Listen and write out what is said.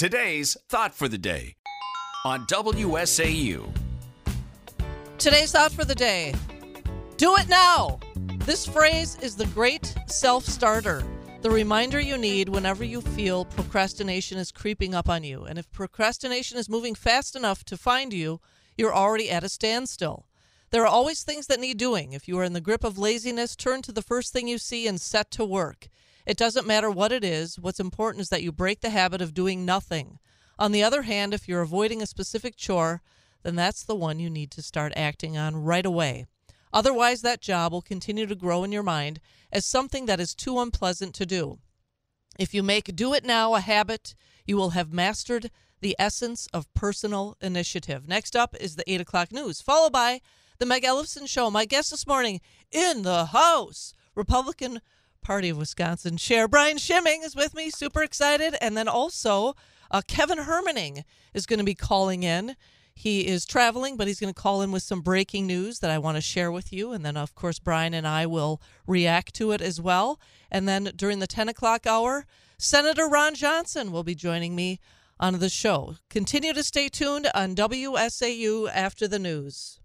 Today's Thought for the Day on WSAU. Today's thought for the day Do it now! This phrase is the great self starter, the reminder you need whenever you feel procrastination is creeping up on you. And if procrastination is moving fast enough to find you, you're already at a standstill. There are always things that need doing. If you are in the grip of laziness, turn to the first thing you see and set to work. It doesn't matter what it is, what's important is that you break the habit of doing nothing. On the other hand, if you're avoiding a specific chore, then that's the one you need to start acting on right away. Otherwise, that job will continue to grow in your mind as something that is too unpleasant to do. If you make do it now a habit, you will have mastered the essence of personal initiative. Next up is the 8 o'clock news, followed by the Meg Ellefson Show. My guest this morning in the house, Republican Party of Wisconsin Chair Brian Schimming is with me. Super excited. And then also, uh, Kevin Hermening is going to be calling in. He is traveling, but he's going to call in with some breaking news that I want to share with you. And then, of course, Brian and I will react to it as well. And then during the 10 o'clock hour, Senator Ron Johnson will be joining me on the show. Continue to stay tuned on WSAU after the news.